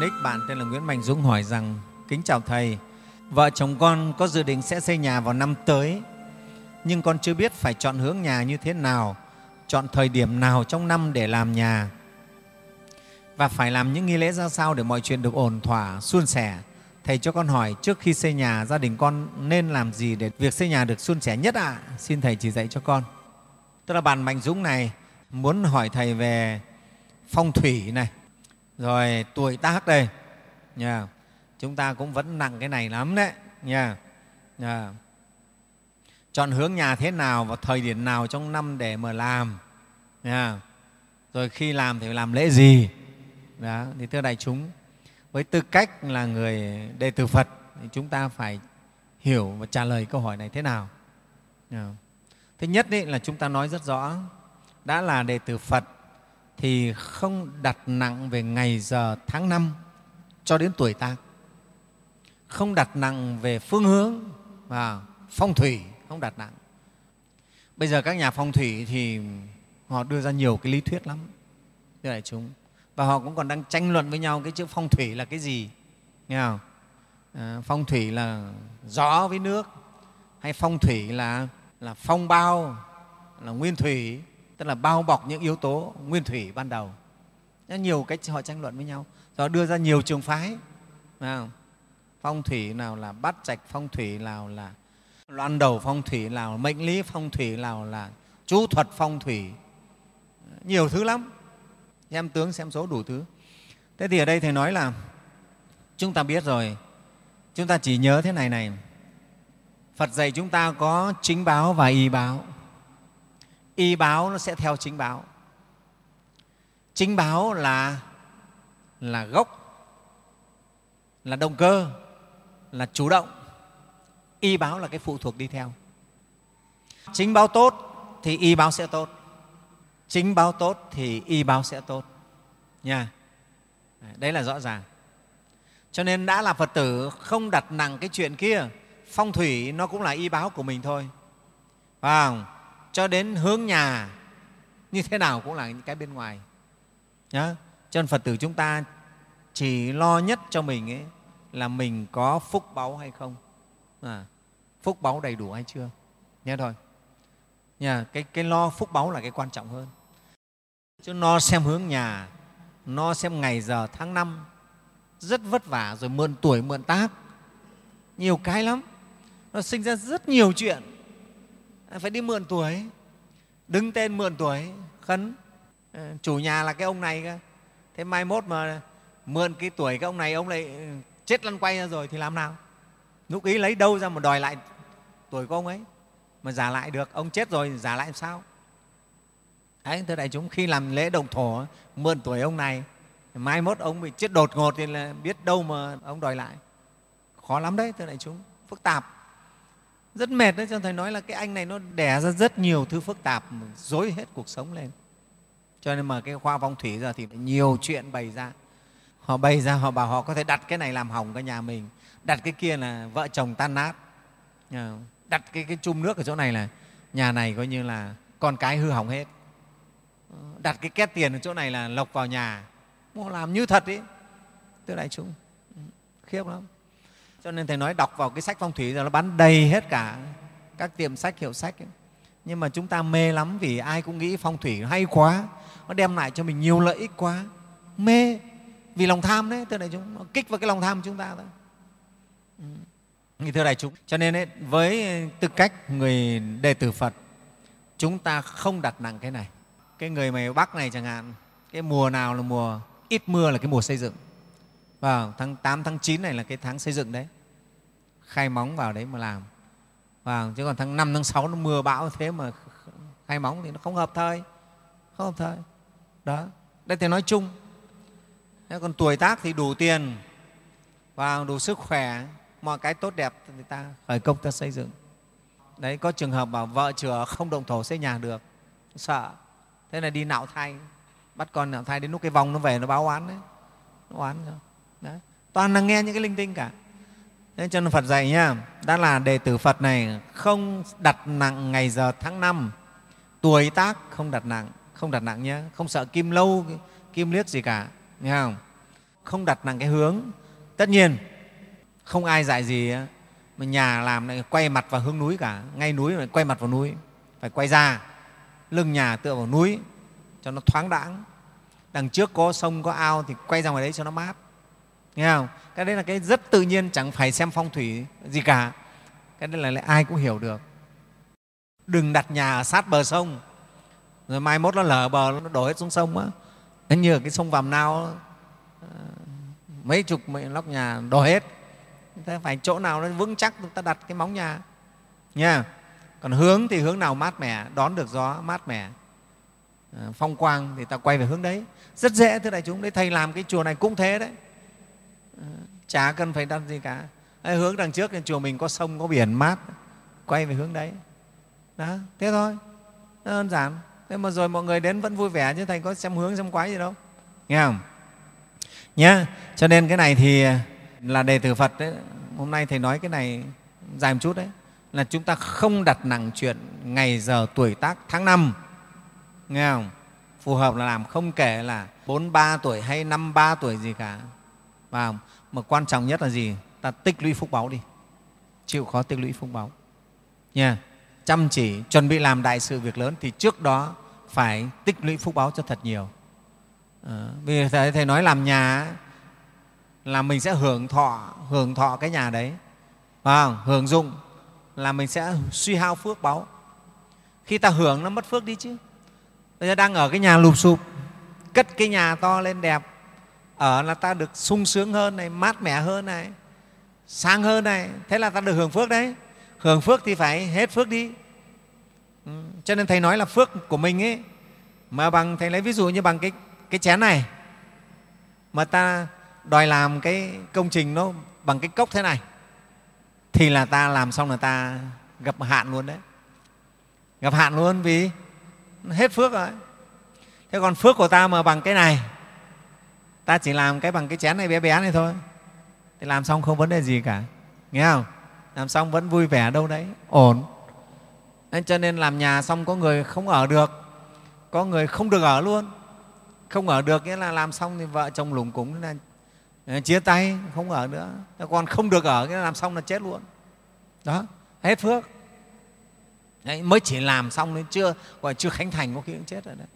Nick bạn tên là Nguyễn Mạnh Dũng hỏi rằng Kính chào Thầy, vợ chồng con có dự định sẽ xây nhà vào năm tới nhưng con chưa biết phải chọn hướng nhà như thế nào, chọn thời điểm nào trong năm để làm nhà và phải làm những nghi lễ ra sao để mọi chuyện được ổn thỏa, suôn sẻ. Thầy cho con hỏi trước khi xây nhà gia đình con nên làm gì để việc xây nhà được suôn sẻ nhất ạ? À? Xin Thầy chỉ dạy cho con. Tức là bạn Mạnh Dũng này muốn hỏi Thầy về phong thủy này, rồi tuổi tác đây. nha Chúng ta cũng vẫn nặng cái này lắm đấy. nha Yeah. Chọn hướng nhà thế nào và thời điểm nào trong năm để mà làm. nha Rồi khi làm thì làm lễ gì. Đó. Thì thưa đại chúng, với tư cách là người đệ tử Phật thì chúng ta phải hiểu và trả lời câu hỏi này thế nào. Thứ nhất ý, là chúng ta nói rất rõ, đã là đệ tử Phật thì không đặt nặng về ngày giờ tháng năm cho đến tuổi tác. Không đặt nặng về phương hướng và phong thủy không đặt nặng. Bây giờ các nhà phong thủy thì họ đưa ra nhiều cái lý thuyết lắm thưa đại chúng. Và họ cũng còn đang tranh luận với nhau cái chữ phong thủy là cái gì nghe không? À, phong thủy là gió với nước hay phong thủy là là phong bao là nguyên thủy? Tức là bao bọc những yếu tố nguyên thủy ban đầu. Nhiều cách họ tranh luận với nhau. Rồi đưa ra nhiều trường phái. Không? phong thủy nào là bắt trạch, phong thủy nào là loan đầu, phong thủy nào mệnh lý, phong thủy nào là chú thuật, phong thủy. Nhiều thứ lắm. Xem tướng, xem số đủ thứ. Thế thì ở đây thầy nói là, chúng ta biết rồi. Chúng ta chỉ nhớ thế này này. Phật dạy chúng ta có chính báo và y báo y báo nó sẽ theo chính báo. Chính báo là là gốc, là động cơ, là chủ động. Y báo là cái phụ thuộc đi theo. Chính báo tốt thì y báo sẽ tốt. Chính báo tốt thì y báo sẽ tốt. Nha. Đấy là rõ ràng. Cho nên đã là phật tử không đặt nặng cái chuyện kia, phong thủy nó cũng là y báo của mình thôi. Phải không? Cho đến hướng nhà như thế nào cũng là những cái bên ngoài. Nhá. Cho nên phật tử chúng ta chỉ lo nhất cho mình ấy là mình có phúc báu hay không. À, phúc báu đầy đủ hay chưa? Nhé thôi. Nhà cái, cái lo phúc báu là cái quan trọng hơn. Chứ no xem hướng nhà no xem ngày giờ tháng năm rất vất vả rồi mượn tuổi mượn tác. Nhiều cái lắm. Nó sinh ra rất nhiều chuyện. À, phải đi mượn tuổi. Đứng tên mượn tuổi, khấn. Ờ, chủ nhà là cái ông này cơ. Thế mai mốt mà mượn cái tuổi cái ông này, ông lại ừ, chết lăn quay ra rồi thì làm nào? Lúc ý lấy đâu ra mà đòi lại tuổi của ông ấy? Mà giả lại được, ông chết rồi giả lại làm sao? Đấy, thưa đại chúng, khi làm lễ đồng thổ, mượn tuổi ông này, mai mốt ông bị chết đột ngột thì là biết đâu mà ông đòi lại. Khó lắm đấy, thưa đại chúng. Phức tạp rất mệt đấy cho thầy nói là cái anh này nó đẻ ra rất nhiều thứ phức tạp dối hết cuộc sống lên. Cho nên mà cái khoa phong thủy giờ thì nhiều chuyện bày ra. Họ bày ra họ bảo họ có thể đặt cái này làm hỏng cái nhà mình. Đặt cái kia là vợ chồng tan nát. Ờ, đặt cái, cái chum nước ở chỗ này là nhà này coi như là con cái hư hỏng hết. Ờ, đặt cái két tiền ở chỗ này là lộc vào nhà. Họ làm như thật ý. Thưa đại chúng ừ, khiếp lắm cho nên thầy nói đọc vào cái sách phong thủy rồi nó bán đầy hết cả các tiệm sách hiệu sách ấy. nhưng mà chúng ta mê lắm vì ai cũng nghĩ phong thủy hay quá nó đem lại cho mình nhiều lợi ích quá. Mê vì lòng tham đấy thưa đại chúng nó kích vào cái lòng tham của chúng ta thôi. Ừ. thưa đại chúng cho nên ấy, với tư cách người đệ tử phật chúng ta không đặt nặng cái này. Cái người mày bắc này chẳng hạn cái mùa nào là mùa ít mưa là cái mùa xây dựng. Vào tháng 8, tháng 9 này là cái tháng xây dựng đấy khai móng vào đấy mà làm vào chứ còn tháng 5, tháng 6 nó mưa bão thế mà khai móng thì nó không hợp thời không hợp thời đó đây thì nói chung Thế còn tuổi tác thì đủ tiền và đủ sức khỏe, mọi cái tốt đẹp thì ta khởi công ta xây dựng. Đấy, có trường hợp bảo vợ chửa không động thổ xây nhà được, sợ. Thế là đi nạo thai, bắt con nạo thai đến lúc cái vòng nó về nó báo oán đấy. Nó oán rồi. Đấy. Toàn là nghe những cái linh tinh cả. Thế cho nên Phật dạy nhá, đã là đệ tử Phật này không đặt nặng ngày giờ tháng năm, tuổi tác không đặt nặng, không đặt nặng nhé, không sợ kim lâu, kim liếc gì cả nghe không? Không đặt nặng cái hướng. Tất nhiên không ai dạy gì mà nhà làm này quay mặt vào hướng núi cả. Ngay núi lại quay mặt vào núi phải quay ra. Lưng nhà tựa vào núi cho nó thoáng đãng. Đằng trước có sông có ao thì quay ra ngoài đấy cho nó mát nghe không? Cái đấy là cái rất tự nhiên, chẳng phải xem phong thủy gì cả. Cái đấy là lại ai cũng hiểu được. Đừng đặt nhà ở sát bờ sông. Rồi mai mốt nó lở bờ, nó đổ hết xuống sông á. Nó như cái sông vàm nao ờ, mấy chục mấy lóc nhà đổ hết. Ta phải chỗ nào nó vững chắc chúng ta đặt cái móng nhà. Nha. Còn hướng thì hướng nào mát mẻ, đón được gió, mát mẻ. Ờ, phong quang thì ta quay về hướng đấy. Rất dễ, thưa đại chúng, đấy, thầy làm cái chùa này cũng thế đấy chả cần phải đặt gì cả. Đấy, hướng đằng trước thì chùa mình có sông có biển mát. Quay về hướng đấy. Đó thế thôi. Đơn giản. Thế mà rồi mọi người đến vẫn vui vẻ chứ thầy có xem hướng xem quái gì đâu. Nghe không? Nhá cho nên cái này thì là đề từ phật đấy. Hôm nay thầy nói cái này dài một chút đấy. Là chúng ta không đặt nặng chuyện ngày giờ tuổi tác tháng năm. Nghe không? Phù hợp là làm không kể là bốn ba tuổi hay năm ba tuổi gì cả và mà quan trọng nhất là gì? Ta tích lũy phúc báu đi. Chịu khó tích lũy phúc báu nha. Chăm chỉ chuẩn bị làm đại sự việc lớn thì trước đó phải tích lũy phúc báu cho thật nhiều. À, vì thầy, thầy nói làm nhà là mình sẽ hưởng thọ hưởng thọ cái nhà đấy. Phải hưởng dụng là mình sẽ suy hao phước báu khi ta hưởng nó mất phước đi chứ. Bây giờ đang ở cái nhà lụp sụp cất cái nhà to lên đẹp ở là ta được sung sướng hơn này mát mẻ hơn này sang hơn này. Thế là ta được hưởng phước đấy. Hưởng phước thì phải hết phước đi. Ừ, cho nên thầy nói là phước của mình ấy mà bằng thầy lấy ví dụ như bằng cái cái chén này mà ta đòi làm cái công trình nó bằng cái cốc thế này thì là ta làm xong là ta gặp hạn luôn đấy. Gặp hạn luôn vì hết phước rồi. Thế còn phước của ta mà bằng cái này ta chỉ làm cái bằng cái chén này bé bé này thôi. Thì làm xong không vấn đề gì cả. Nghe không? Làm xong vẫn vui vẻ đâu đấy. Ổn. Nên cho nên làm nhà xong có người không ở được. Có người không được ở luôn. Không ở được nghĩa là làm xong thì vợ chồng lủng cúng là chia tay không ở nữa. Còn không được ở nghĩa là làm xong là chết luôn. Đó hết phước. Đấy, mới chỉ làm xong nên chưa gọi chưa khánh thành có khi cũng chết rồi đấy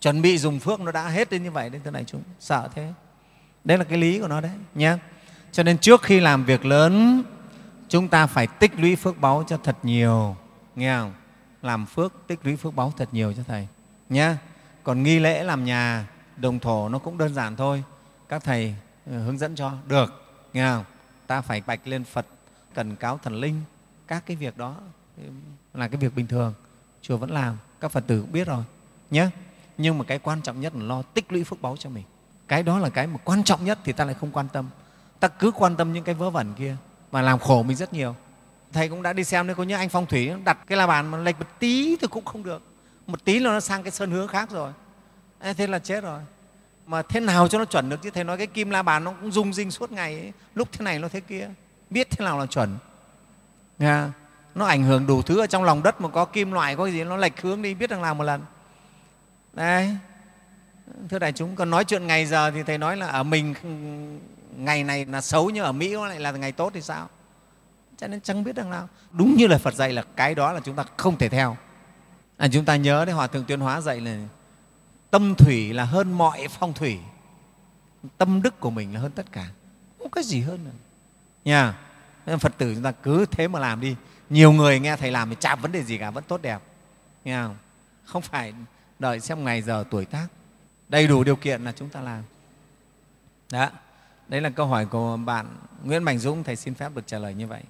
chuẩn bị dùng phước nó đã hết đến như vậy đến thế này chúng sợ thế. Đấy là cái lý của nó đấy nhé cho nên trước khi làm việc lớn, chúng ta phải tích lũy phước báu cho thật nhiều, nghe không? Làm phước tích lũy phước báu thật nhiều cho thầy nhé còn nghi lễ làm nhà, đồng thổ nó cũng đơn giản thôi. Các thầy ừ, hướng dẫn cho, được, nghe không? Ta phải bạch lên phật cần cáo thần linh, các cái việc đó ừ, là cái việc bình thường, chùa vẫn làm, các phật tử cũng biết rồi nhé nhưng mà cái quan trọng nhất là lo tích lũy phước báu cho mình. Cái đó là cái mà quan trọng nhất thì ta lại không quan tâm. Ta cứ quan tâm những cái vớ vẩn kia mà làm khổ mình rất nhiều. Thầy cũng đã đi xem đấy, có những anh phong thủy đặt cái la bàn mà lệch một tí thì cũng không được. Một tí là nó sang cái sơn hướng khác rồi. Thế là chết rồi. Mà thế nào cho nó chuẩn được chứ? Thầy nói cái kim la bàn nó cũng rung rinh suốt ngày ấy. lúc thế này nó thế kia. Biết thế nào là chuẩn. Nghe? nó ảnh hưởng đủ thứ ở trong lòng đất mà có kim loại, có gì, nó lệch hướng đi, biết rằng làm một lần đấy thưa đại chúng còn nói chuyện ngày giờ thì thầy nói là ở mình ngày này là xấu nhưng ở mỹ nó lại là ngày tốt thì sao? Cho nên chẳng biết đằng nào. Đúng như là phật dạy là cái đó là chúng ta không thể theo. À, chúng ta nhớ đấy hòa thượng tuyên hóa dạy là tâm thủy là hơn mọi phong thủy. Tâm đức của mình là hơn tất cả. Không có gì hơn nữa. Nha nên phật tử chúng ta cứ thế mà làm đi. Nhiều người nghe thầy làm thì chả vấn đề gì cả vẫn tốt đẹp. Nghe không? Không phải đợi xem ngày giờ tuổi tác. Đầy đủ điều kiện là chúng ta làm. Đó. Đấy là câu hỏi của bạn nguyễn mạnh dũng, thầy xin phép được trả lời như vậy.